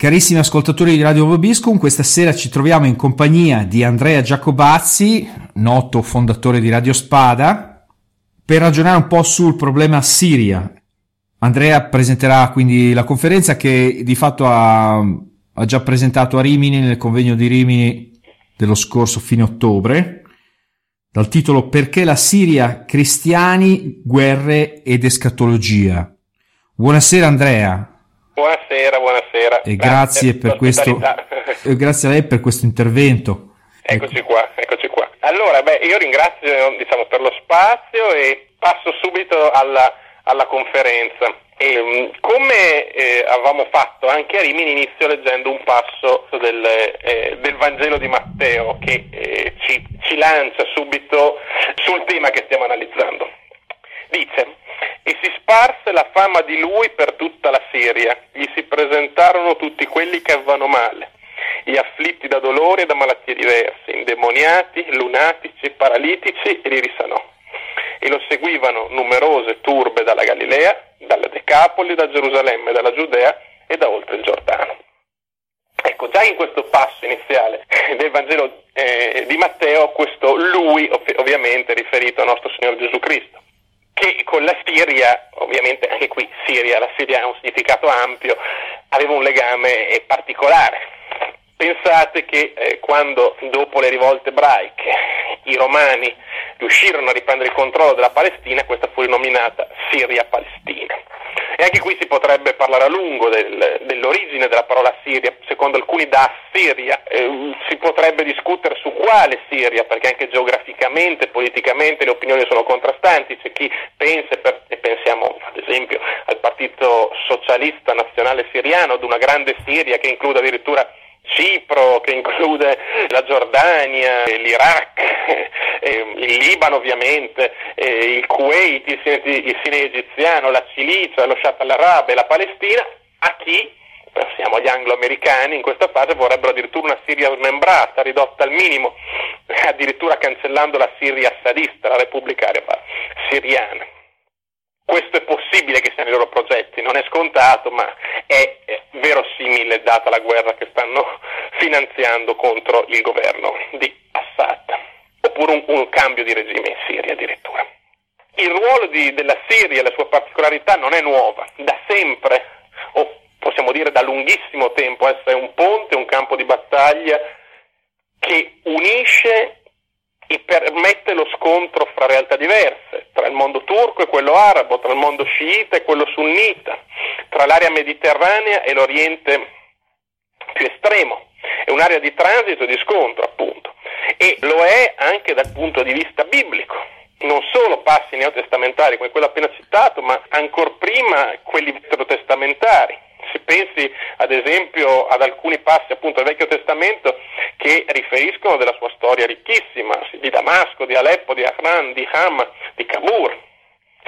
Carissimi ascoltatori di Radio Vobiscum, questa sera ci troviamo in compagnia di Andrea Giacobazzi, noto fondatore di Radio Spada, per ragionare un po' sul problema Siria. Andrea presenterà quindi la conferenza che di fatto ha, ha già presentato a Rimini nel convegno di Rimini dello scorso fine ottobre, dal titolo Perché la Siria, cristiani, guerre ed escatologia. Buonasera Andrea. Buonasera, buonasera. E grazie, per questo, grazie a lei per questo intervento. Eccoci qua, eccoci qua. Allora, beh, io ringrazio diciamo, per lo spazio e passo subito alla, alla conferenza. E, mh, come eh, avevamo fatto anche a Rimini, inizio leggendo un passo del, eh, del Vangelo di Matteo che eh, ci, ci lancia subito sul tema che stiamo analizzando. Dice, si sparse la fama di lui per tutta la Siria, gli si presentarono tutti quelli che avevano male, gli afflitti da dolori e da malattie diverse, indemoniati, lunatici, paralitici, e li risanò. E lo seguivano numerose turbe dalla Galilea, dalla Decapoli, da Gerusalemme, dalla Giudea e da oltre il Giordano. Ecco, già in questo passo iniziale del Vangelo eh, di Matteo, questo lui ov- ovviamente è riferito al nostro Signore Gesù Cristo che con la Siria, ovviamente anche qui Siria, la Siria ha un significato ampio, aveva un legame particolare. Pensate che eh, quando dopo le rivolte ebraiche i romani riuscirono a riprendere il controllo della Palestina, questa fu rinominata Siria-Palestina. E anche qui si potrebbe parlare a lungo del, dell'origine della parola Siria, secondo alcuni da Siria, eh, si potrebbe discutere su quale Siria, perché anche geograficamente, politicamente le opinioni sono contrastanti, c'è chi pensa, per, e pensiamo ad esempio al Partito Socialista Nazionale Siriano, ad una grande Siria che include addirittura Cipro, che include la Giordania, l'Iraq, eh, il Libano ovviamente, eh, il Kuwait, il Sinai, il Sinai egiziano, la Cilicia, lo Shat al-Arab e la Palestina, a chi, pensiamo agli anglo-americani, in questa fase vorrebbero addirittura una Siria smembrata, ridotta al minimo, addirittura cancellando la Siria assadista, la Repubblica Araba siriana questo è possibile che siano i loro progetti, non è scontato, ma è, è verosimile data la guerra che stanno finanziando contro il governo di Assad, oppure un, un cambio di regime in Siria addirittura. Il ruolo di, della Siria, la sua particolarità non è nuova, da sempre, o possiamo dire da lunghissimo tempo, essere un ponte, un campo di battaglia che unisce e permette lo scontro fra realtà diverse, tra il mondo turco e quello arabo, tra il mondo sciita e quello sunnita, tra l'area mediterranea e l'Oriente più estremo. È un'area di transito e di scontro, appunto, e lo è anche dal punto di vista biblico. Non solo passi neotestamentari come quello appena citato, ma ancora prima quelli veterotestamentari si pensi ad esempio ad alcuni passi appunto del Vecchio Testamento che riferiscono della sua storia ricchissima, di Damasco, di Aleppo, di Ahran, di Ham, di Kabur.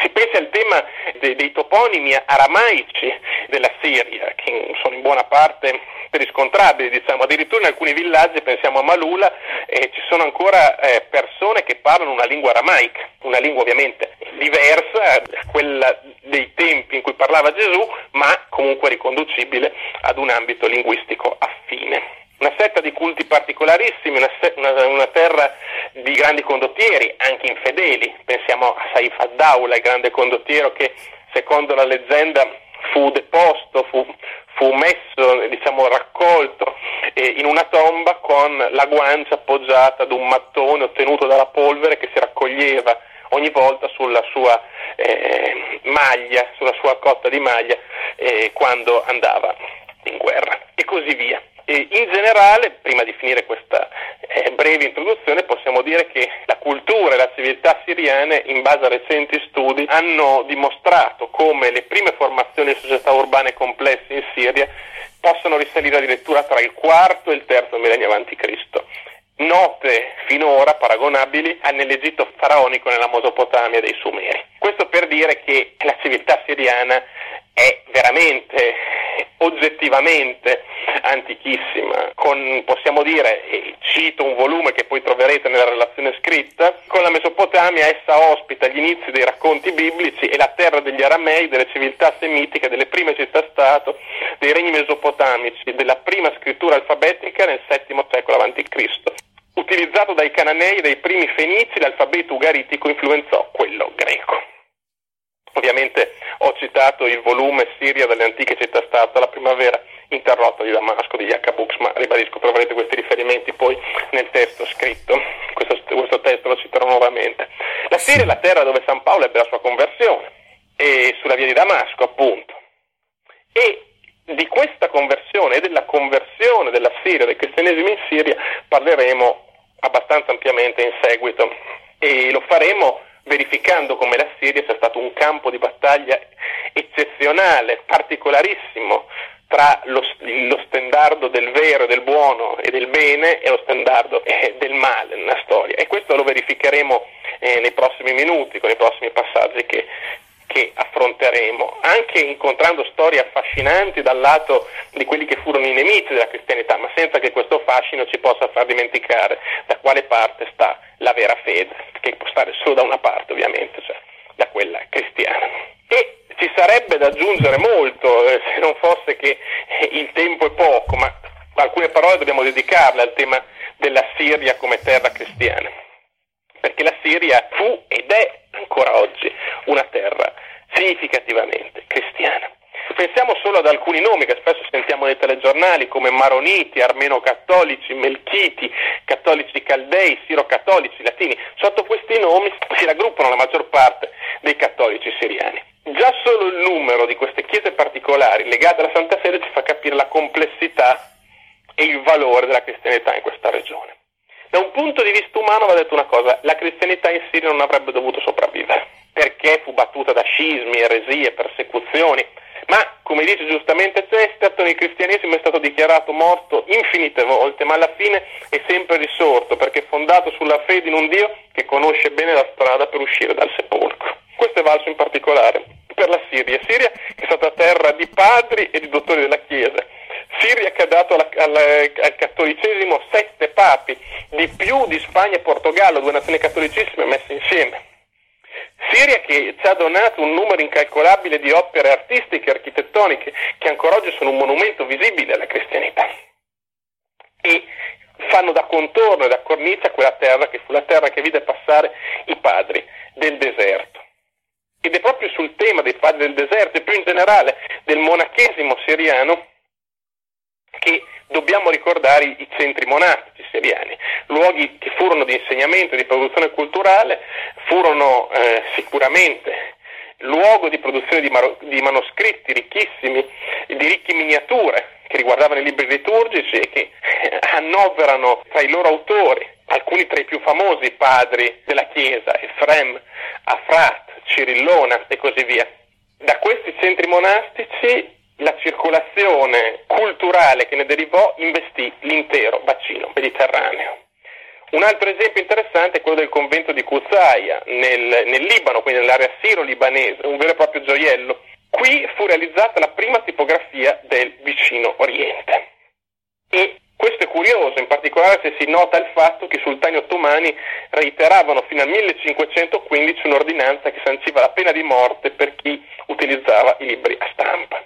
Si pensi al tema dei, dei toponimi aramaici della Siria, che sono in buona parte riscontrabili, diciamo, addirittura in alcuni villaggi, pensiamo a Malula, eh, ci sono ancora eh, persone che parlano una lingua aramaica, una lingua ovviamente diversa da quella dei tempi in cui parlava Gesù, ma comunque riconducibile ad un ambito linguistico affine una setta di culti particolarissimi, una, una, una, terra di grandi condottieri, anche infedeli. Pensiamo a Saif ad-Daula, il grande condottiero che secondo la leggenda fu deposto, fu, fu messo, diciamo, raccolto eh, in una tomba con la guancia appoggiata ad un mattone ottenuto dalla polvere che si raccoglieva ogni volta sulla sua eh, maglia, sulla sua cotta di maglia eh, quando andava in guerra e così via. E in generale, prima di finire questa eh, breve introduzione, possiamo dire che la cultura e la civiltà siriane, in base a recenti studi, hanno dimostrato come le prime formazioni di società urbane complesse in Siria possano risalire addirittura tra il quarto e il terzo millennio a.C note finora paragonabili nell'Egitto faraonico nella Mesopotamia dei Sumeri. Questo per dire che la civiltà siriana è veramente oggettivamente antichissima, con, possiamo dire, e cito un volume che poi troverete nella relazione scritta, con la Mesopotamia essa ospita gli inizi dei racconti biblici e la terra degli aramei, delle civiltà semitiche, delle prime città-stato, dei regni mesopotamici, della prima scrittura alfabetica nel VII secolo a.C. Utilizzato dai cananei dai primi fenizi, l'alfabeto ugaritico influenzò quello greco. Ovviamente ho citato il volume Siria delle antiche città-stato, la primavera interrotta di Damasco di Jacobux, ma ribadisco, troverete questi riferimenti poi nel testo scritto. Questo, questo testo lo citerò nuovamente. La Siria è la terra dove San Paolo ebbe la sua conversione, e sulla via di Damasco, appunto. E di questa conversione e della conversione della Siria, del cristianesimo in Siria, parleremo abbastanza ampiamente in seguito e lo faremo verificando come la Siria sia stato un campo di battaglia eccezionale, particolarissimo tra lo, lo stendardo del vero, del buono e del bene e lo stendardo eh, del male nella storia. E questo lo verificheremo eh, nei prossimi minuti, con i prossimi passaggi che, che affronteremo, anche incontrando storie affascinanti dal lato di quelli che furono i nemici della cristianità, ma senza che questo fascino ci possa far dimenticare da quale parte sta la vera fede, che può stare solo da una parte ovviamente, cioè da quella cristiana. E ci sarebbe da aggiungere molto, eh, se non fosse che eh, il tempo è poco, ma alcune parole dobbiamo dedicarle al tema della Siria come terra cristiana perché la Siria fu ed è ancora oggi una terra significativamente cristiana. Pensiamo solo ad alcuni nomi che spesso sentiamo nei telegiornali come Maroniti, Armeno-cattolici, Melchiti, cattolici caldei, siro-cattolici, latini. Sotto questi nomi si raggruppano la maggior parte dei cattolici siriani. Già solo il numero di queste chiese particolari legate alla Santa Sede ci fa capire la complessità e il valore della cristianità in questa regione. Da un punto di vista umano va detto una cosa, la cristianità in Siria non avrebbe dovuto sopravvivere, perché fu battuta da scismi, eresie, persecuzioni, ma come dice giustamente Chesterton, il cristianesimo è stato dichiarato morto infinite volte, ma alla fine è sempre risorto, perché è fondato sulla fede in un Dio che conosce bene la strada per uscire dal sepolcro. Questo è valso in particolare per la Siria, Siria che è stata terra di padri e di dottori della Chiesa, Siria che ha dato alla, alla, al cattolicesimo sette papi, di più di Spagna e Portogallo, due nazioni cattolicissime messe insieme. Siria che ci ha donato un numero incalcolabile di opere artistiche e architettoniche che ancora oggi sono un monumento visibile alla cristianità e fanno da contorno e da cornice a quella terra che fu la terra che vide passare i padri del deserto. Ed è proprio sul tema dei padri del deserto e più in generale del monachesimo siriano che dobbiamo ricordare i centri monastici siriani, luoghi che furono di insegnamento e di produzione culturale, furono eh, sicuramente luogo di produzione di, mar- di, manoscritti ricchissimi, di ricche miniature che riguardavano i libri liturgici e che eh, annoverano tra i loro autori alcuni tra i più famosi padri della Chiesa, Efrem, Afrat, Cirillona e così via. Da questi centri monastici la circolazione culturale che ne derivò investì l'intero bacino mediterraneo. Un altro esempio interessante è quello del convento di Kuzaia nel, nel Libano, quindi nell'area siro-libanese, un vero e proprio gioiello. Qui fu realizzata la prima tipografia del vicino Oriente. E questo è curioso, in particolare se si nota il fatto che i sultani ottomani reiteravano fino al 1515 un'ordinanza che sanciva la pena di morte per chi utilizzava i libri a stampa.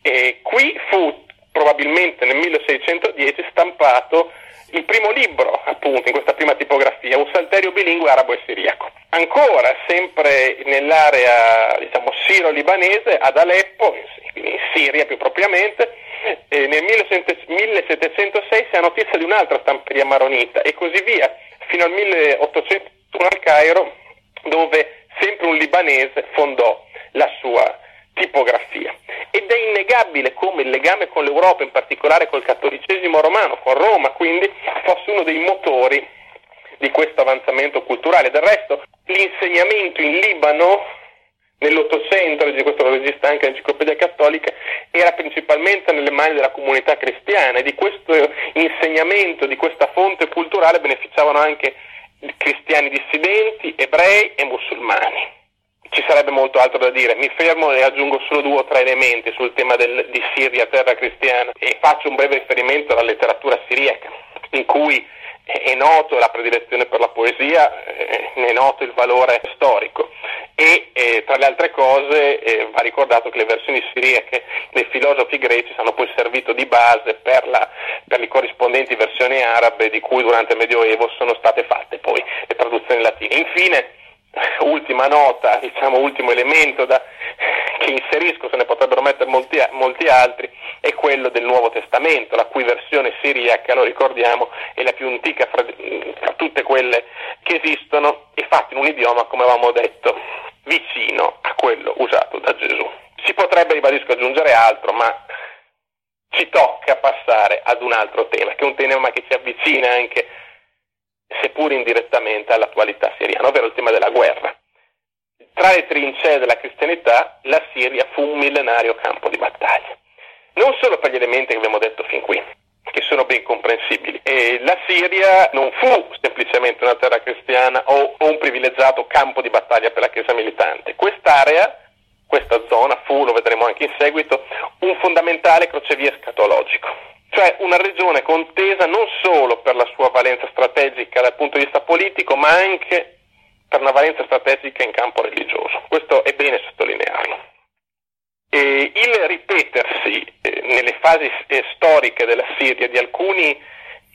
E qui fu probabilmente nel 1610 stampato il primo libro, appunto, in questa prima tipografia, un salterio bilingue arabo e siriaco. Ancora, sempre nell'area, diciamo, siro-libanese, ad Aleppo, in Siria più propriamente, eh, nel 1706 si ha notizia di un'altra stamperia maronita e così via, fino al 1801 al Cairo, dove sempre un libanese fondò la sua tipografia. Ed è innegabile come il legame con l'Europa, in particolare col cattolicesimo romano, con Roma, quindi fosse uno dei motori di questo avanzamento culturale. Del resto, l'insegnamento in Libano nell'Ottocento, legge questo regista anche l'Enciclopedia Cattolica, era principalmente nelle mani della comunità cristiana e di questo insegnamento, di questa fonte culturale beneficiavano anche cristiani dissidenti, ebrei e musulmani. Ci sarebbe molto altro da dire, mi fermo e aggiungo solo due o tre elementi sul tema del, di Siria, terra cristiana, e faccio un breve riferimento alla letteratura siriaca, in cui è noto la predilezione per la poesia, eh, è noto il valore storico e eh, tra le altre cose eh, va ricordato che le versioni siriache dei filosofi greci hanno poi servito di base per, la, per le corrispondenti versioni arabe di cui durante il Medioevo sono state fatte poi le traduzioni latine. Infine, ultima nota, diciamo ultimo elemento da, che inserisco, se ne potrebbero mettere molti, molti, altri, è quello del Nuovo Testamento, la cui versione siriaca, lo ricordiamo, è la più antica fra, fra tutte quelle che esistono e fatta in un idioma, come avevamo detto, vicino a quello usato da Gesù. Si potrebbe, ribadisco, aggiungere altro, ma ci tocca passare ad un altro tema, che è un tema che ci avvicina anche seppur indirettamente all'attualità siriana, ovvero il tema della guerra. Tra le trincee della cristianità, la Siria fu un millenario campo di battaglia. Non solo per gli elementi che abbiamo detto fin qui, che sono ben comprensibili. E la Siria non fu semplicemente una terra cristiana o un privilegiato campo di battaglia per la Chiesa militante. Quest'area, questa zona fu, lo vedremo anche in seguito, un fondamentale crocevia scatologico cioè una regione contesa non solo per la sua valenza strategica dal punto di vista politico, ma anche per una valenza strategica in campo religioso. Questo è bene sottolinearlo. E il ripetersi eh, nelle fasi eh, storiche della Siria di alcuni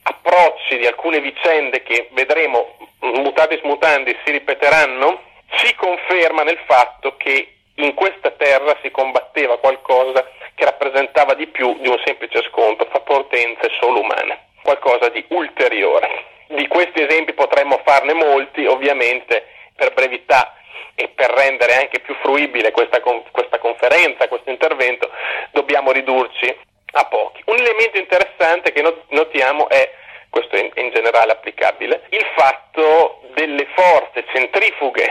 approcci, di alcune vicende che vedremo mutatis mutandis si ripeteranno, si conferma nel fatto che in questa terra si combatteva qualcosa che rappresentava di più di un semplice scontro fra potenze solo umane, qualcosa di ulteriore. Di questi esempi potremmo farne molti, ovviamente per brevità e per rendere anche più fruibile questa, questa conferenza, questo intervento, dobbiamo ridurci a pochi. Un elemento interessante che notiamo è, questo è in generale applicabile, il fatto delle forze centrifughe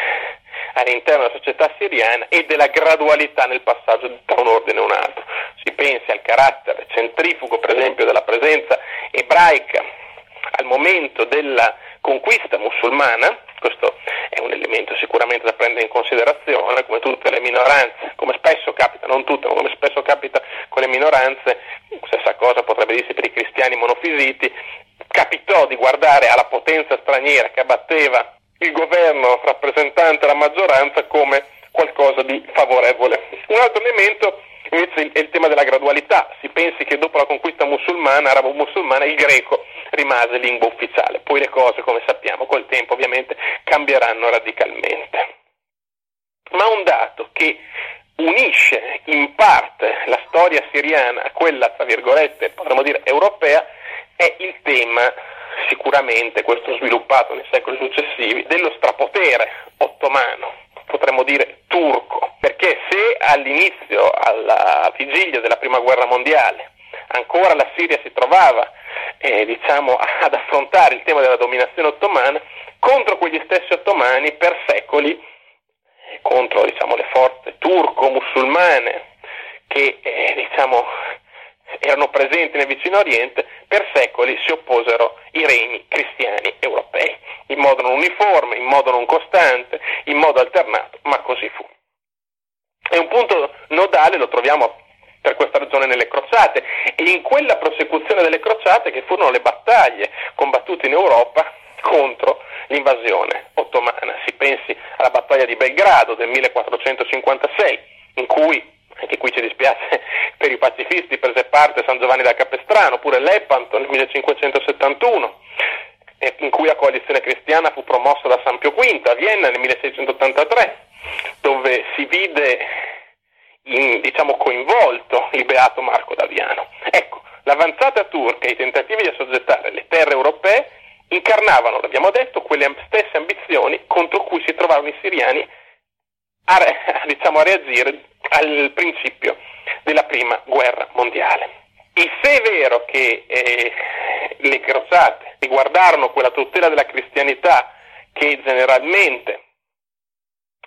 all'interno della società siriana e della gradualità nel passaggio tra un ordine e un altro. Si pensi al carattere centrifugo, per esempio, della presenza ebraica al momento della conquista musulmana, questo è un elemento sicuramente da prendere in considerazione, come tutte le minoranze, come spesso capita, non tutte, ma come spesso capita con le minoranze, stessa cosa potrebbe dirsi per i cristiani monofisiti, capitò di guardare alla potenza straniera che abbatteva il governo rappresentante la maggioranza come qualcosa di favorevole. Un altro elemento invece è il tema della gradualità. Si pensi che dopo la conquista musulmana, arabo-musulmana, il greco rimase lingua ufficiale. Poi le cose, come sappiamo, col tempo ovviamente cambieranno radicalmente. Ma un dato che unisce in parte la storia siriana a quella, tra virgolette, potremmo dire europea, è il tema sicuramente questo sviluppato nei secoli successivi, dello strapotere ottomano, potremmo dire turco, perché se all'inizio, alla vigilia della prima guerra mondiale, ancora la Siria si trovava eh, diciamo, ad affrontare il tema della dominazione ottomana, contro quegli stessi ottomani per secoli, contro diciamo, le forze turco-musulmane che eh, diciamo, erano presenti nel vicino Oriente, per secoli si opposero i regni cristiani europei, in modo non uniforme, in modo non costante, in modo alternato, ma così fu. E un punto nodale lo troviamo per questa ragione nelle crociate e in quella prosecuzione delle crociate che furono le battaglie combattute in Europa contro l'invasione ottomana. Si pensi alla battaglia di Belgrado del 1456, in cui anche qui ci dispiace per i pacifisti, prese parte San Giovanni da Capestrano, oppure Lepanto nel 1571, in cui la coalizione cristiana fu promossa da San Pio V a Vienna nel 1683, dove si vide in, diciamo, coinvolto il beato Marco Daviano. Ecco, l'avanzata turca e i tentativi di assoggettare le terre europee incarnavano, l'abbiamo detto, quelle stesse ambizioni contro cui si trovarono i siriani a, diciamo, a reagire al principio della prima guerra mondiale. E se è vero che eh, le crociate riguardarono quella tutela della cristianità che generalmente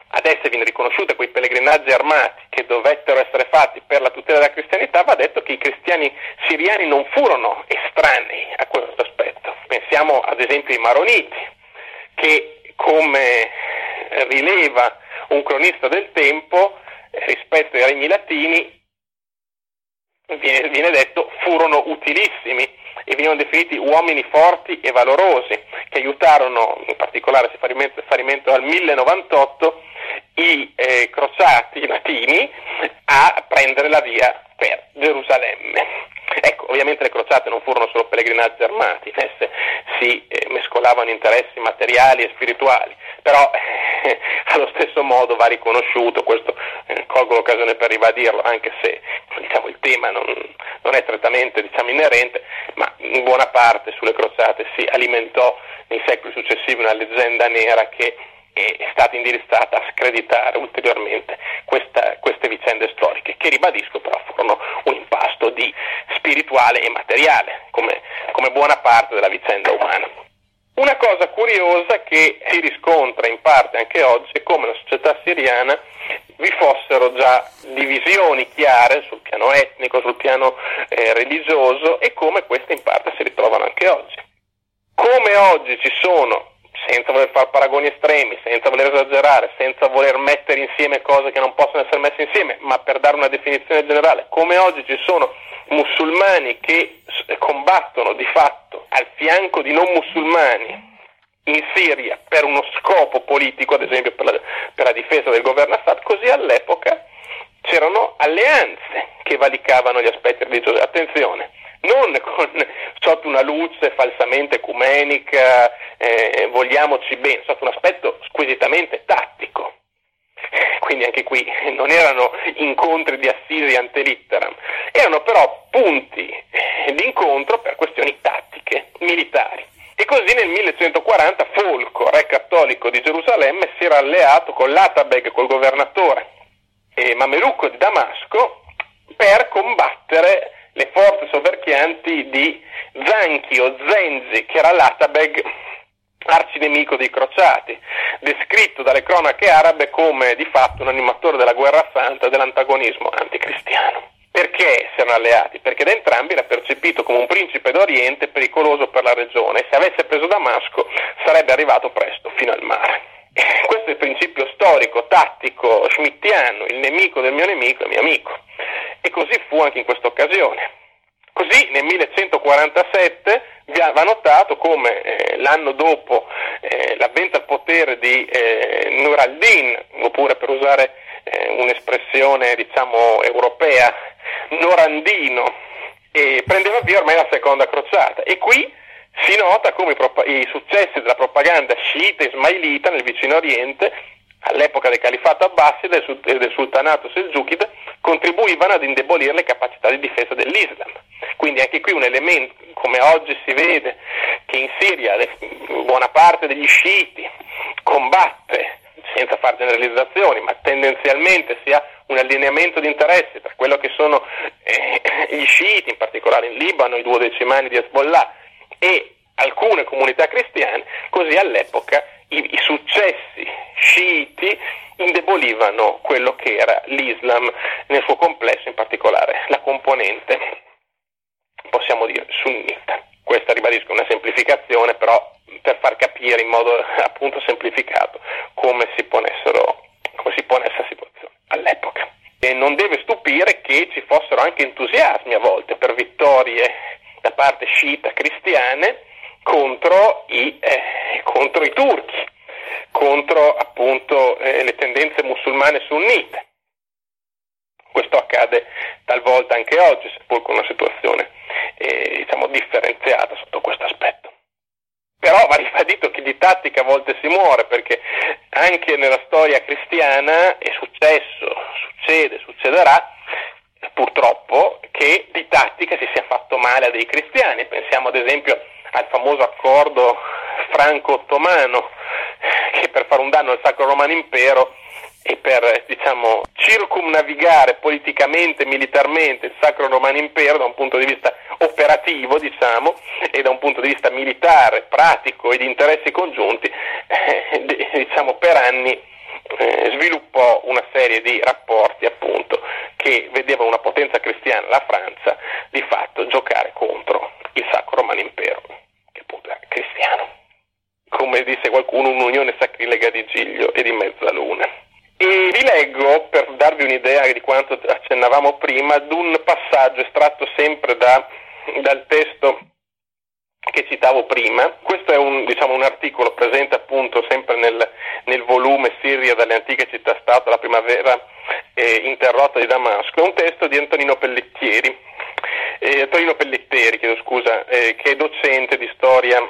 ad esse viene riconosciuta quei pellegrinaggi armati che dovettero essere fatti per la tutela della cristianità, va detto che i cristiani siriani non furono estranei a questo aspetto. Pensiamo ad esempio ai Maroniti, che come rileva un cronista del tempo, rispetto ai regni latini, viene, viene detto furono utilissimi e venivano definiti uomini forti e valorosi, che aiutarono, in particolare si fa riferimento al 1098, i eh, crociati latini a prendere la via per Gerusalemme. Ecco, ovviamente le crociate non furono solo pellegrinaggi armati, esse si eh, mescolavano interessi materiali e spirituali, però eh, allo stesso modo va riconosciuto, questo eh, colgo l'occasione per ribadirlo, anche se diciamo, il tema non, non è strettamente diciamo, inerente, ma in buona parte sulle crociate si alimentò nei secoli successivi una leggenda nera che è stata indirizzata a screditare ulteriormente questa, queste vicende storiche, che ribadisco però furono spirituale e materiale, come, come buona parte della vicenda umana. Una cosa curiosa che si riscontra in parte anche oggi è come nella società siriana vi fossero già divisioni chiare sul piano etnico, sul piano eh, religioso e come queste in parte si ritrovano anche oggi. Come oggi ci sono senza voler fare paragoni estremi, senza voler esagerare, senza voler mettere insieme cose che non possono essere messe insieme, ma per dare una definizione generale, come oggi ci sono musulmani che combattono di fatto al fianco di non musulmani in Siria per uno scopo politico, ad esempio per la, per la difesa del governo Assad, così all'epoca c'erano alleanze che valicavano gli aspetti religiosi. Attenzione, non con, sotto una luce falsamente ecumenica, eh, vogliamoci bene, sotto un aspetto squisitamente tattico. Quindi anche qui non erano incontri di assisi ante litteram, erano però punti eh, di incontro per questioni tattiche, militari. E così nel 1140 Folco, re cattolico di Gerusalemme, si era alleato con l'Atabeg, col governatore eh, mamelucco di Damasco, per combattere le forze soverchianti di Zanchi o Zenzi, che era l'Atabeg arcinemico dei crociati, descritto dalle cronache arabe come di fatto un animatore della guerra santa dell'antagonismo anticristiano. Perché si erano alleati? Perché da entrambi era percepito come un principe d'Oriente pericoloso per la regione e se avesse preso Damasco sarebbe arrivato presto fino al mare. Questo è il principio storico, tattico, schmittiano, il nemico del mio nemico è mio amico. E così fu anche in questa occasione. Così nel 1147 va notato come eh, l'anno dopo eh, l'avvento al potere di eh, Nur al-Din, oppure per usare eh, un'espressione diciamo europea, Norandino, prendeva via ormai la seconda crociata. E qui si nota come i, pro- i successi della propaganda sciita ismailita nel vicino Oriente all'epoca del califato abbaside e del sultanato selgiukide contribuivano ad indebolire le capacità di difesa dell'Islam. Quindi anche qui un elemento, come oggi si vede, che in Siria buona parte degli sciiti combatte, senza fare generalizzazioni, ma tendenzialmente si ha un allineamento di interessi tra quello che sono eh, gli sciiti, in particolare in Libano, i duodecimani di Hezbollah, e alcune comunità cristiane, così all'epoca i, i successi sciiti indebolivano quello che era l'Islam nel suo complesso, in particolare la componente, possiamo dire, sunnita. Questa ribadisco una semplificazione, però per far capire in modo appunto semplificato come si ponessero, come si pone questa situazione all'epoca. E non deve stupire che ci fossero anche entusiasmi a volte per vittorie da parte sciita cristiane contro i, eh, contro i turchi, contro appunto eh, le tendenze musulmane sunnite. Questo accade talvolta anche oggi, seppur con una situazione eh, diciamo differenziata sotto questo aspetto. Però va ribadito che di tattica a volte si muore, perché anche nella storia cristiana è successo, succede, succederà, purtroppo, che di tattica si sia fatto male a dei cristiani. Pensiamo ad esempio al famoso accordo franco-ottomano che per fare un danno al Sacro Romano Impero e per diciamo, circumnavigare politicamente, militarmente il Sacro Romano Impero da un punto di vista operativo diciamo, e da un punto di vista militare, pratico e di interessi congiunti, eh, diciamo, per anni eh, sviluppò una serie di rapporti appunto che vedevano una potenza cristiana, la Francia, di fatto giocare contro il Sacro Romano Impero, che appunto era cristiano. Come disse qualcuno, un'unione sacrilega di Giglio e di mezzaluna. E vi leggo, per darvi un'idea di quanto accennavamo prima, ad un passaggio estratto sempre da, dal testo che citavo prima. Questo è un, diciamo, un articolo presente appunto sempre nel, nel, volume Siria dalle antiche città-stato, la primavera eh, interrotta di Damasco. È un testo di Antonino Pellettieri, eh, Antonino Pelletteri, chiedo scusa, eh, che è docente di storia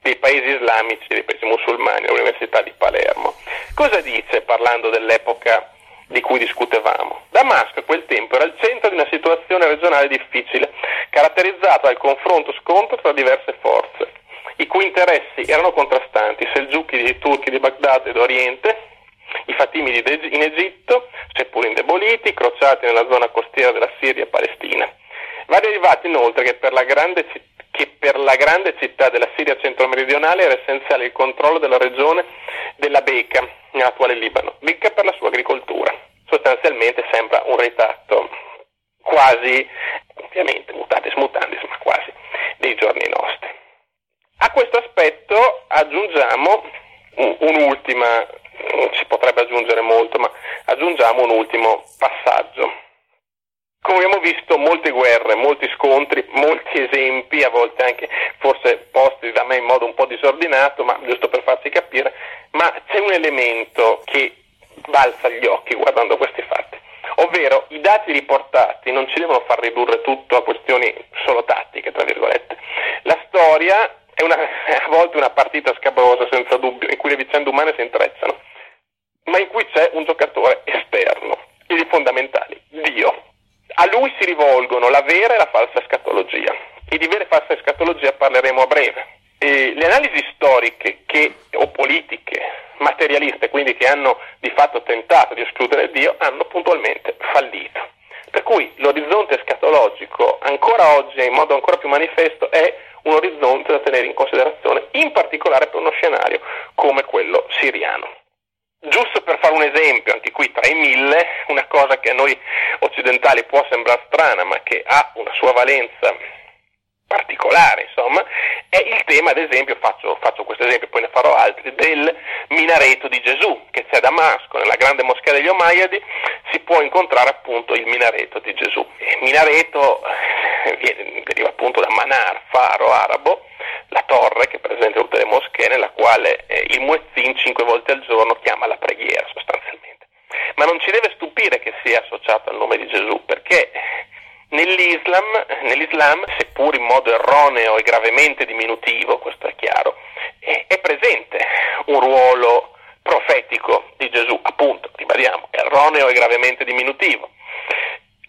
dei paesi islamici, dei paesi musulmani all'Università di Palermo. Cosa dice parlando dell'epoca di cui discutevamo? Damasco a quel tempo era il centro di una situazione regionale difficile, caratterizzata dal confronto-scontro tra diverse forze, i cui interessi erano contrastanti, i selgiuchi di turchi di Baghdad ed Oriente, i Fatimidi in Egitto, seppur indeboliti, crociati nella zona costiera della Siria e Palestina. Va derivato inoltre che per la grande città che per la grande città della Siria centro-meridionale era essenziale il controllo della regione della Beca, nell'attuale Libano, ricca per la sua agricoltura. Sostanzialmente sembra un ritratto quasi, ovviamente mutatis mutandis, ma quasi dei giorni nostri. A questo aspetto aggiungiamo un'ultima, si potrebbe aggiungere molto, ma aggiungiamo un ultimo passaggio come abbiamo visto molte guerre, molti scontri, molti esempi, a volte anche forse posti da me in modo un po' disordinato, ma giusto per farci capire, ma c'è un elemento che balza agli occhi guardando questi fatti, ovvero i dati riportati non ci devono far ridurre tutto a questioni solo tattiche, tra virgolette. La storia è, una, a volte una partita scabrosa, senza dubbio, in cui le vicende umane si intrecciano, ma in cui c'è un giocatore esterno, i fondamentali, Dio a lui si rivolgono la vera e la falsa escatologia. E di vera e falsa escatologia parleremo a breve. E le analisi storiche che, o politiche, materialiste, quindi che hanno di fatto tentato di escludere Dio, hanno puntualmente fallito. Per cui l'orizzonte escatologico, ancora oggi in modo ancora più manifesto, è un orizzonte da tenere in considerazione, in particolare per uno scenario come quello siriano. Giusto per fare un esempio, anche qui tra i mille, una cosa che a noi occidentali può sembrare strana, ma che ha una sua valenza particolare, insomma, è il tema, ad esempio, faccio, faccio, questo esempio, poi ne farò altri, del minareto di Gesù, che c'è a Damasco, nella grande moschea degli Omayadi, si può incontrare appunto il minareto di Gesù. Il minareto eh, viene, deriva appunto da manar, faro arabo, la torre che è presente in tutte le moschee, nella quale eh, il muezzin cinque volte al giorno chiama la preghiera sostanzialmente. Ma non ci deve stupire che sia associato al nome di Gesù, perché nell'Islam, nell'Islam seppur in modo erroneo e gravemente diminutivo, questo è chiaro, è, è presente un ruolo profetico di Gesù, appunto, ribadiamo, erroneo e gravemente diminutivo.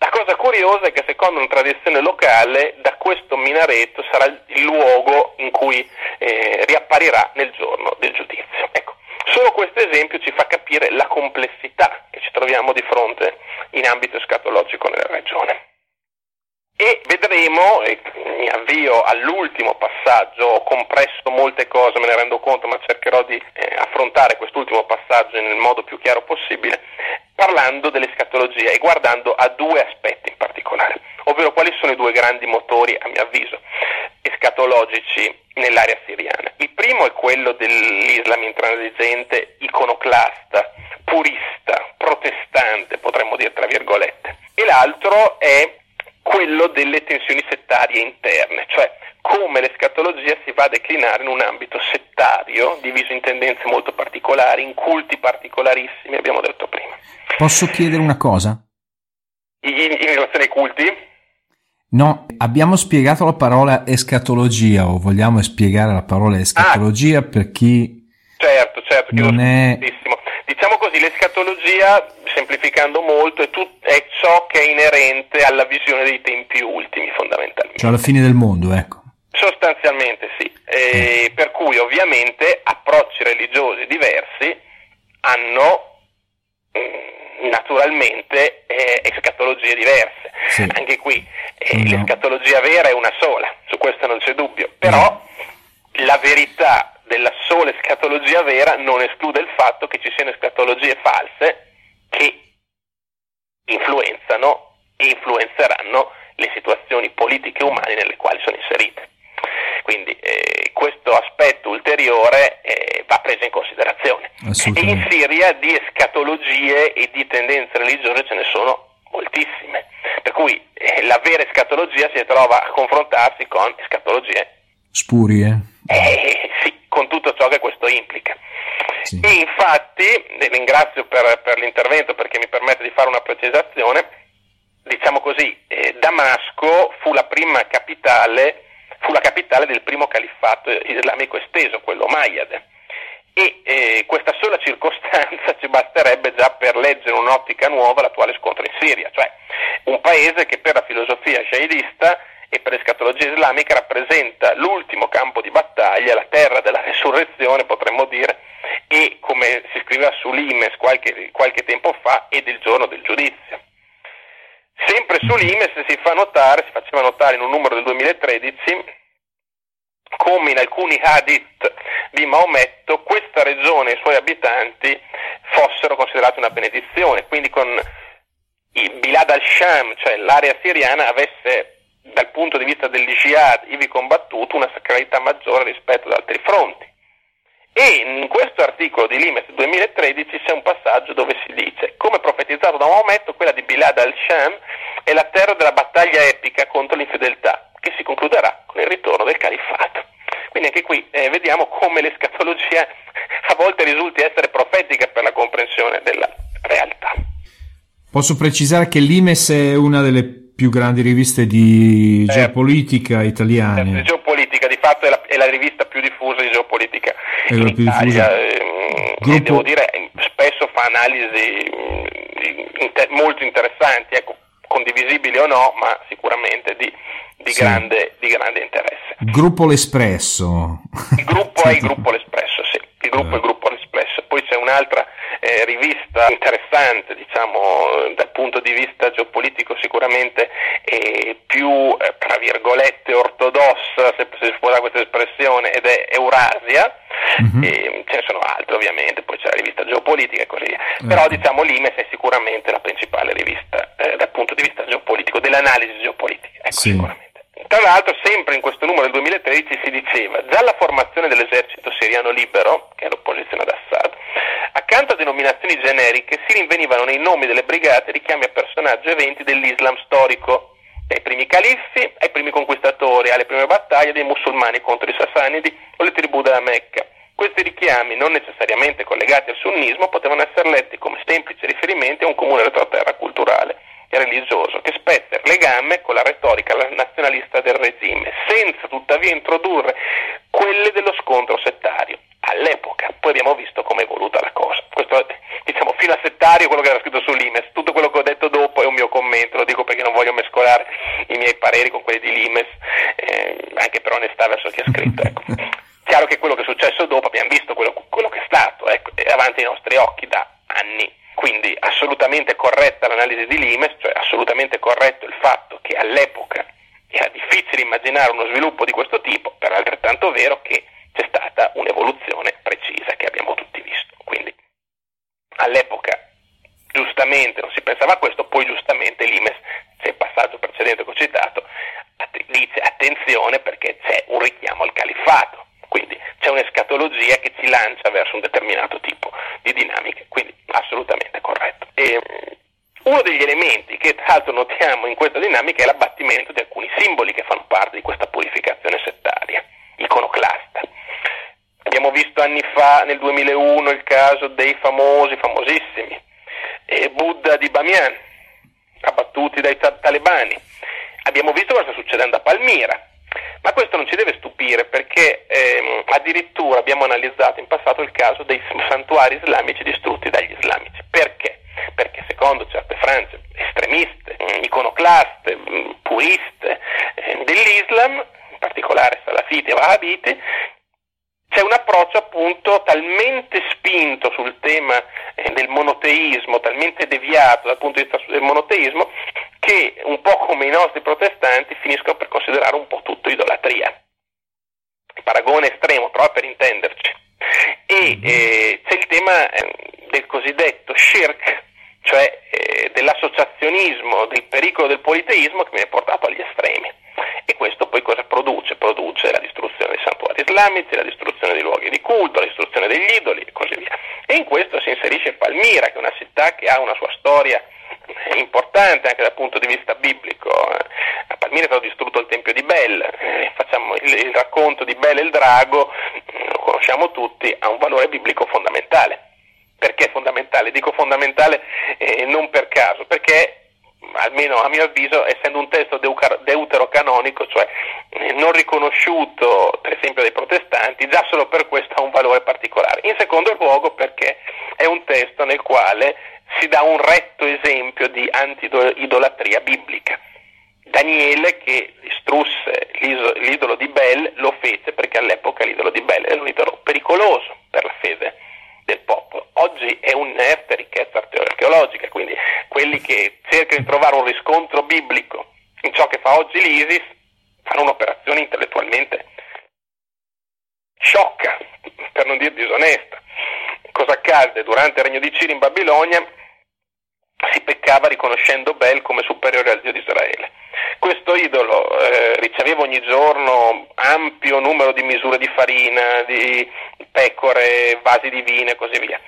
La cosa curiosa è che secondo una tradizione locale da questo minareto sarà il luogo in cui eh, riapparirà nel giorno del giudizio. Ecco, solo questo esempio ci fa capire la complessità che ci troviamo di fronte in ambito escatologico nella regione. E vedremo, e mi avvio all'ultimo passaggio, ho compresso molte cose, me ne rendo conto, ma cercherò di eh, affrontare quest'ultimo passaggio nel modo più chiaro possibile, parlando dell'escatologia e guardando a due aspetti in particolare, ovvero quali sono i due grandi motori, a mio avviso, escatologici nell'area siriana. Il primo è quello dell'Islam intransigente, iconoclasta, purista, protestante, potremmo dire tra virgolette, e l'altro è quello delle tensioni settarie interne, cioè come l'escatologia si va a declinare in un ambito settario, diviso in tendenze molto particolari, in culti particolarissimi, abbiamo detto prima. Posso chiedere una cosa? In, in relazione ai culti? No, abbiamo spiegato la parola escatologia o vogliamo spiegare la parola escatologia ah, per chi certo, certo, non è... Diciamo così, l'escatologia, semplificando molto, è, tut- è, ciò che è inerente alla visione dei tempi ultimi, fondamentalmente. Cioè alla fine del mondo, ecco. Sostanzialmente sì, e mm. per cui ovviamente approcci religiosi diversi hanno mm, naturalmente eh, escatologie diverse. Sì. Anche qui eh, No. l'escatologia vera è una sola, su questo non c'è dubbio, però la verità della sola escatologia vera non esclude il fatto che ci siano escatologie false che influenzano e influenzeranno le situazioni politiche umane nelle quali sono inserite. Quindi eh, questo aspetto ulteriore eh, va preso in considerazione. E in Siria di escatologie e di tendenze religiose ce ne sono moltissime, per cui eh, la vera escatologia si trova a confrontarsi con escatologie Spurie. eh, sì, con tutto ciò che questo implica. Sì. E infatti, eh, ringrazio per, per l'intervento perché mi permette di fare una precisazione, diciamo così, eh, Damasco fu la prima capitale, fu la capitale del primo califfato islamico esteso, quello Omayyade. E eh, questa sola circostanza ci basterebbe già per leggere un'ottica nuova l'attuale scontro in Siria, cioè un paese che per la filosofia sciaidista e per l'escatologia islamica rappresenta l'ultimo campo di battaglia, la terra della resurrezione potremmo dire, e come si scriveva su Limes qualche, qualche tempo fa, e del giorno del giudizio. Sempre su Limes si fa notare, si faceva notare in un numero del 2013, come in alcuni hadith di Maometto questa regione e i suoi abitanti fossero considerati una benedizione, quindi con il Bilad al-Sham, cioè l'area siriana, avesse dal punto di vista degli jihad ivi combattuto una sacralità maggiore rispetto ad altri fronti. E in questo articolo di Limes 2013 c'è un passaggio dove si dice, come profetizzato da Maometto, quella di Bilad al-Sham è la terra della battaglia epica contro l'infedeltà, che si concluderà con il ritorno del califfato. Quindi anche qui eh, vediamo come l'escatologia a volte risulti essere profetica per la comprensione della realtà. Posso precisare che l'Imes è una delle più grandi riviste di Eh, geopolitica Di italiane. geopolitica, di fatto è la, è la rivista più diffusa di geopolitica È in la più Italia diffusa. ehm, Gruppo- e devo dire spesso fa analisi mm, inte- molto interessanti, ecco, condivisibili o no, ma sicuramente di, di Sì. grande, di grande interesse. Gruppo L'Espresso. Il gruppo è il gruppo L'Espresso, sì, il gruppo è il gruppo L'Espresso. Poi c'è un'altra eh, rivista interessante, diciamo, dal punto di vista geopolitico sicuramente eh, più, eh, tra virgolette, ortodossa, se, se si può dare questa espressione, ed è Eurasia. Mhm. E ce ne sono altre ovviamente, poi c'è la rivista geopolitica e così via. Però Ecco. diciamo l'Imes è sicuramente la principale rivista eh, dal punto di vista geopolitico, dell'analisi geopolitica, ecco Sì. sicuramente. Tra l'altro, sempre in questo numero del 2013 si diceva già la formazione dell'esercito siriano libero, che è l'opposizione ad Assad, accanto a denominazioni generiche si rinvenivano nei nomi delle brigate richiami a personaggi e eventi dell'Islam storico, dai primi califfi ai primi conquistatori, alle prime battaglie dei musulmani contro i Sassanidi o le tribù della Mecca. Questi richiami, non necessariamente collegati al sunnismo, potevano essere letti come semplici riferimenti a un comune retroterra culturale e religioso che spezza il legame con la retorica nazionalista del regime, senza tuttavia introdurre quelle dello scontro settario. All'epoca, poi abbiamo visto come è evoluta la cosa. Questo, diciamo, fino a settario quello che era scritto sull'Imes, tutto quello che ho detto dopo è un mio commento, lo dico perché non voglio mescolare i miei pareri con quelli di Limes, eh, anche per onestà verso chi ha scritto. Ecco. Chiaro che quello che è successo dopo abbiamo visto quello, quello che è stato, ecco, è davanti ai nostri occhi da anni. Quindi assolutamente corretta l'analisi di Limes, assolutamente corretto il fatto che all'epoca era difficile immaginare uno sviluppo di questo tipo, però è altrettanto vero che c'è stata un'evoluzione precisa che abbiamo tutti visto. Quindi all'epoca giustamente non si pensava a questo, poi giustamente l'Imes, c'è il passaggio precedente che ho citato, att- dice attenzione perché c'è un richiamo al califfato, quindi c'è un'escatologia che ci lancia verso un determinato tipo di dinamiche, quindi assolutamente corretto. E, mm, uno degli elementi che tra l'altro notiamo in questa dinamica è l'abbattimento di alcuni simboli che fanno parte di questa purificazione settaria, iconoclasta. Abbiamo visto anni fa, nel 2001, il caso dei famosi, famosissimi, eh, Buddha di Bamiyan, abbattuti dai ta- talebani. Abbiamo visto cosa sta succedendo a Palmira, ma questo non ci deve stupire perché ehm, addirittura abbiamo analizzato in passato il caso dei santuari islamici distrutti dagli islamici. Perché? Perché secondo certe frange estremiste, mh, iconoclaste, mh, puriste eh, dell'Islam, in particolare salafiti e wahhabiti, c'è un approccio appunto talmente spinto sul tema eh, del monoteismo, talmente deviato dal punto di vista del monoteismo, che un po' come i nostri protestanti finiscono per considerare un po' tutto idolatria. Il paragone estremo, però per intenderci. E mhm. eh, c'è il tema eh, del cosiddetto shirk, cioè eh, dell'associazionismo, del pericolo del politeismo che viene portato agli estremi. E questo poi cosa produce? Produce la distruzione dei santuari islamici, la distruzione dei luoghi di culto, la distruzione degli idoli e così via. E in questo si inserisce Palmira, che è una città che ha una sua storia importante anche dal punto di vista biblico. A Palmira è stato distrutto il Tempio di Bel, eh, facciamo il, il racconto di Bel e il drago, lo conosciamo tutti, ha un valore biblico fondamentale. Perché fondamentale? Dico fondamentale eh, non per caso, perché almeno a mio avviso, essendo un testo deuterocanonico, cioè eh, non riconosciuto per esempio dai protestanti, già solo per questo ha un valore particolare. In secondo luogo perché è un testo nel quale si dà un retto esempio di antidolatria biblica. Daniele che distrusse l'idolo di Bel lo fece perché all'epoca l'idolo di Bel era un idolo pericoloso per la fede del popolo. Oggi è un'inerte ricchezza archeologica, quindi quelli che cercano di trovare un riscontro biblico in ciò che fa oggi l'ISIS fanno un'operazione intellettualmente sciocca, per non dire disonesta. Cosa accade? Durante il regno di Ciro in Babilonia si peccava riconoscendo Bel come superiore al Dio di Israele. Questo idolo eh, riceveva ogni giorno ampio numero di misure di farina, di pecore, vasi di vino e così via.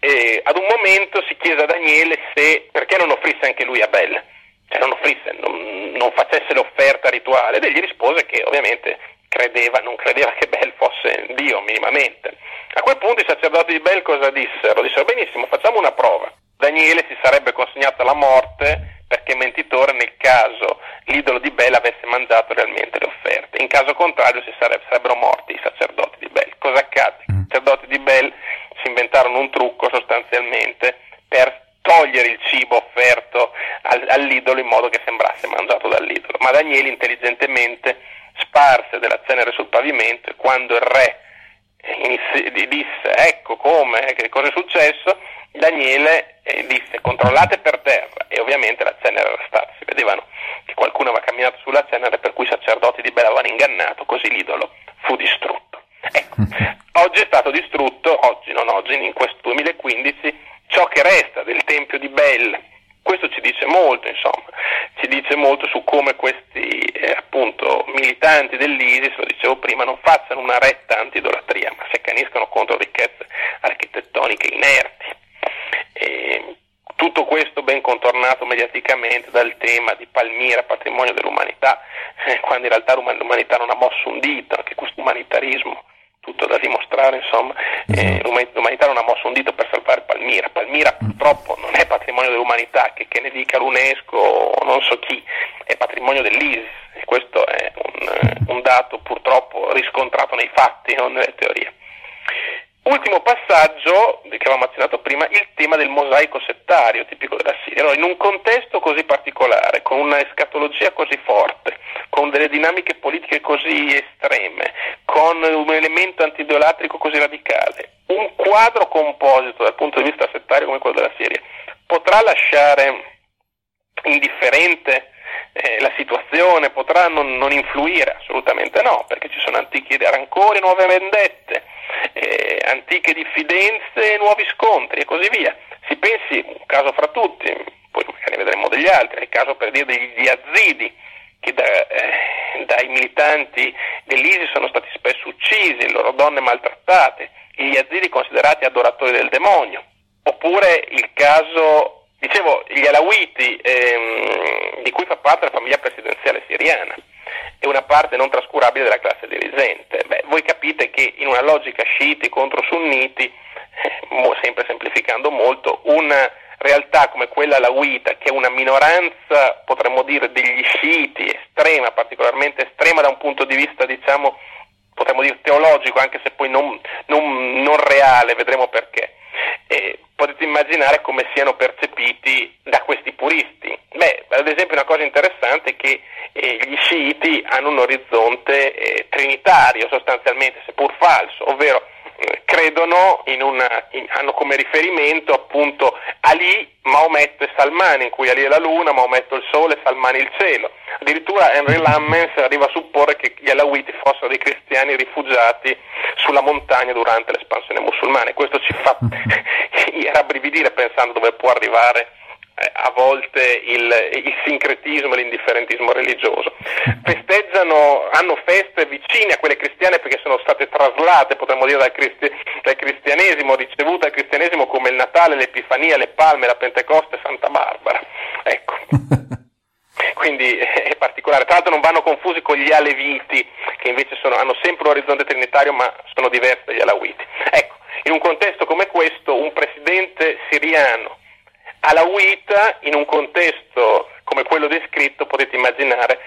E ad un momento si chiese a Daniele se perché non offrisse anche lui a Bel, cioè non offrisse, non, non facesse l'offerta rituale, ed egli rispose che ovviamente credeva, non credeva che Bel fosse Dio minimamente. A quel punto i sacerdoti di Bel cosa dissero? Dissero benissimo, facciamo una prova. Daniele si sarebbe consegnato alla morte perché mentitore nel caso l'idolo di Bel avesse mangiato realmente le offerte. In caso contrario si sarebbe, sarebbero morti i sacerdoti di Bel. Cosa accade? I mm. sacerdoti di Bel si inventarono un trucco sostanzialmente per togliere il cibo offerto all'idolo in modo che sembrasse mangiato dall'idolo. Ma Daniele intelligentemente sparse della cenere sul pavimento e quando il re disse ecco come, che cosa è successo, Daniele eh, disse controllate per terra e ovviamente la cenere era stata, si vedevano che qualcuno aveva camminato sulla cenere per cui i sacerdoti di Bel avevano ingannato, così l'idolo fu distrutto. Ecco, oggi è stato distrutto, oggi non oggi, in questo 2015, ciò che resta del Tempio di Bel. Questo ci dice molto, insomma, ci dice molto su come questi eh, appunto militanti dell'ISIS, lo dicevo prima, non facciano una retta antidolatria, ma si accaniscono contro ricchezze architettoniche inerti. E tutto questo ben contornato mediaticamente dal tema di Palmira, patrimonio dell'umanità, eh, quando in realtà l'umanità non ha mosso un dito, anche questo umanitarismo tutto da dimostrare, insomma, eh, esatto. l'umanità non ha mosso un dito per salvare Palmira. Palmira mm. purtroppo non è patrimonio dell'umanità, che, che ne dica l'UNESCO o non so chi, è patrimonio dell'ISIS e questo è un, eh, un dato purtroppo riscontrato nei fatti, non nelle teorie. Ultimo passaggio, che avevamo accennato prima, il tema del mosaico settario tipico della Siria. No, in un contesto così particolare, con una escatologia così forte, con delle dinamiche politiche così estreme, con un elemento antidolatrico così radicale, un quadro composito dal punto di vista settario come quello della Siria potrà lasciare indifferente eh, la situazione, potrà non, non, influire? Assolutamente no, perché ci sono antichi rancori, nuove vendette, eh, antiche diffidenze, nuovi scontri e così via. Si pensi, un caso fra tutti, poi magari vedremo degli altri, il caso per dire degli yazidi, che da, eh, dai militanti dell'ISIS sono stati spesso uccisi, le loro donne maltrattate, gli yazidi considerati adoratori del demonio, oppure il caso Dicevo, gli Alawiti, ehm, di cui fa parte la famiglia presidenziale siriana, è una parte non trascurabile della classe dirigente. Beh, voi capite che in una logica sciiti contro sunniti, eh, sempre semplificando molto, una realtà come quella alawita, che è una minoranza, potremmo dire, degli sciiti, estrema, particolarmente estrema da un punto di vista, diciamo, potremmo dire teologico, anche se poi non, non, non reale, vedremo perché. Eh, potete immaginare come siano percepiti da questi puristi. Beh, ad esempio una cosa interessante è che eh, gli sciiti hanno un orizzonte eh, trinitario sostanzialmente, seppur falso, ovvero credono in una, in, hanno come riferimento appunto Ali, Maometto e Salmane, in cui Ali è la luna, Maometto il sole, Salmane il cielo. Addirittura Henry Lammens arriva a supporre che gli Alawiti fossero dei cristiani rifugiati sulla montagna durante l'espansione musulmana. Questo ci fa rabbrividire pensando dove può arrivare a volte il, il, sincretismo e l'indifferentismo religioso. Festeggiano, hanno feste vicine a quelle cristiane perché sono state traslate, potremmo dire, dal, cristi- dal cristianesimo, ricevute dal cristianesimo come il Natale, l'Epifania, le Palme, la Pentecoste, Santa Barbara. Ecco. Quindi è particolare. Tra l'altro non vanno confusi con gli Aleviti, che invece sono, hanno sempre un orizzonte trinitario ma sono diversi dagli Alawiti. Ecco, in un contesto come questo, un presidente siriano alawita in un contesto come quello descritto potete immaginare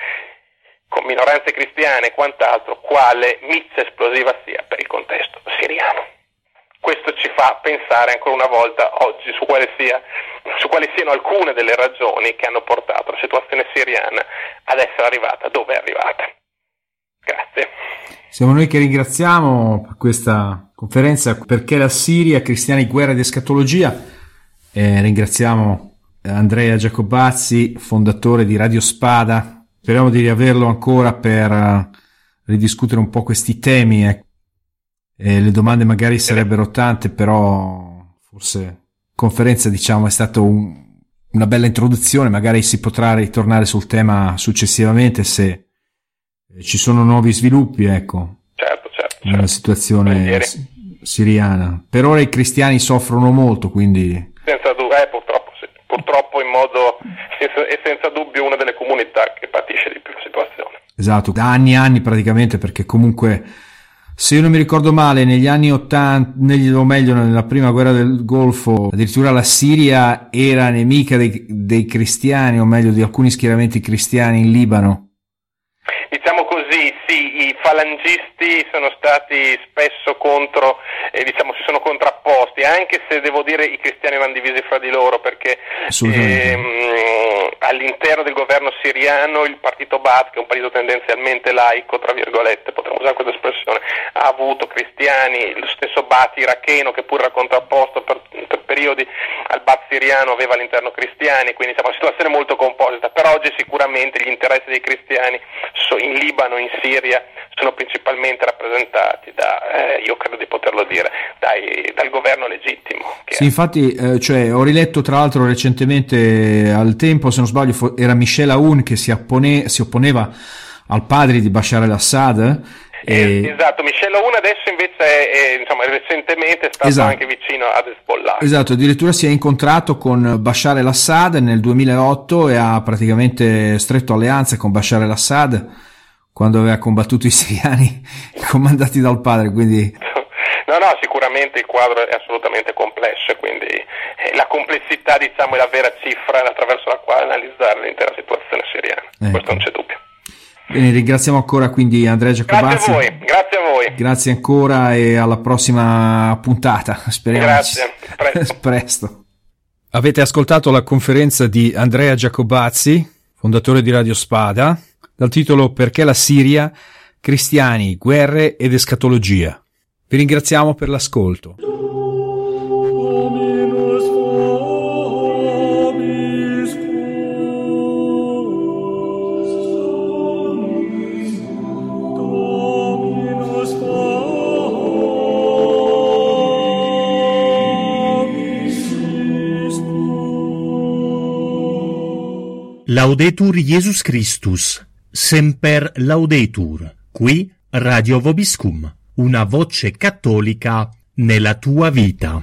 con minoranze cristiane e quant'altro quale mizza esplosiva sia per il contesto siriano. Questo ci fa pensare ancora una volta oggi su, sia, su quali siano alcune delle ragioni che hanno portato la situazione siriana ad essere arrivata dove è arrivata. Grazie. Siamo noi che ringraziamo per questa conferenza perché la Siria, cristiani, guerra ed escatologia eh, ringraziamo Andrea Giacobazzi, fondatore di Radio Spada. Speriamo di riaverlo ancora per uh, ridiscutere un po' questi temi. Eh. Eh, le domande magari sarebbero tante, però forse conferenza diciamo è stata un, una bella introduzione. Magari si potrà ritornare sul tema successivamente se eh, ci sono nuovi sviluppi, ecco. Certo, certo. certo. Nella situazione siriana. Per ora i cristiani soffrono molto, quindi senza dubbio, eh, purtroppo, sì. purtroppo in modo e senza dubbio una delle comunità che patisce di più la situazione. Esatto, da anni e anni praticamente perché comunque se io non mi ricordo male negli anni 80, negli, o meglio nella prima guerra del Golfo, addirittura la Siria era nemica dei, dei cristiani o meglio di alcuni schieramenti cristiani in Libano Diciamo così, sì, i falangisti sono stati spesso contro, eh, diciamo, si sono contrapposti, anche se devo dire i cristiani erano divisi fra di loro, perché ehm, all'interno del governo siriano il partito Baath, che è un partito tendenzialmente laico, tra virgolette, potremmo usare questa espressione, ha avuto cristiani, lo stesso Baath iracheno, che pur era contrapposto per, per periodi al Baath siriano, aveva all'interno cristiani, quindi insomma, una situazione molto composita, però oggi sicuramente gli interessi dei cristiani in Libano, in Siria, sono principalmente rappresentati da, eh, io credo di poterlo dire, dai, dal governo legittimo. Sì, infatti, eh, cioè, ho riletto tra l'altro recentemente al tempo, se non sbaglio, era Michel Aoun che si, oppone, si opponeva al padre di Bashar al-Assad. E... Esatto, Michel Aoun adesso invece è, è, insomma, recentemente è stato esatto. anche vicino ad Hezbollah. Esatto, addirittura si è incontrato con Bashar al-Assad nel 2008 e ha praticamente stretto alleanze con Bashar al-Assad quando aveva combattuto i siriani comandati dal padre, quindi... No, no, sicuramente il quadro è assolutamente complesso, quindi eh, la complessità diciamo, è la vera cifra attraverso la quale analizzare l'intera situazione siriana, ecco. questo non c'è dubbio. Bene, ringraziamo ancora quindi Andrea Giacobazzi. Grazie a voi, grazie a voi. Grazie ancora e alla prossima puntata, speriamo. Grazie, presto. presto. Avete ascoltato la conferenza di Andrea Giacobazzi, fondatore di Radio Spada, dal titolo Perché la Siria? Cristiani, guerre ed escatologia. Vi ringraziamo per l'ascolto. Laudetur Jesus Christus. Semper Laudetur, qui Radio Vobiscum, una voce cattolica nella tua vita.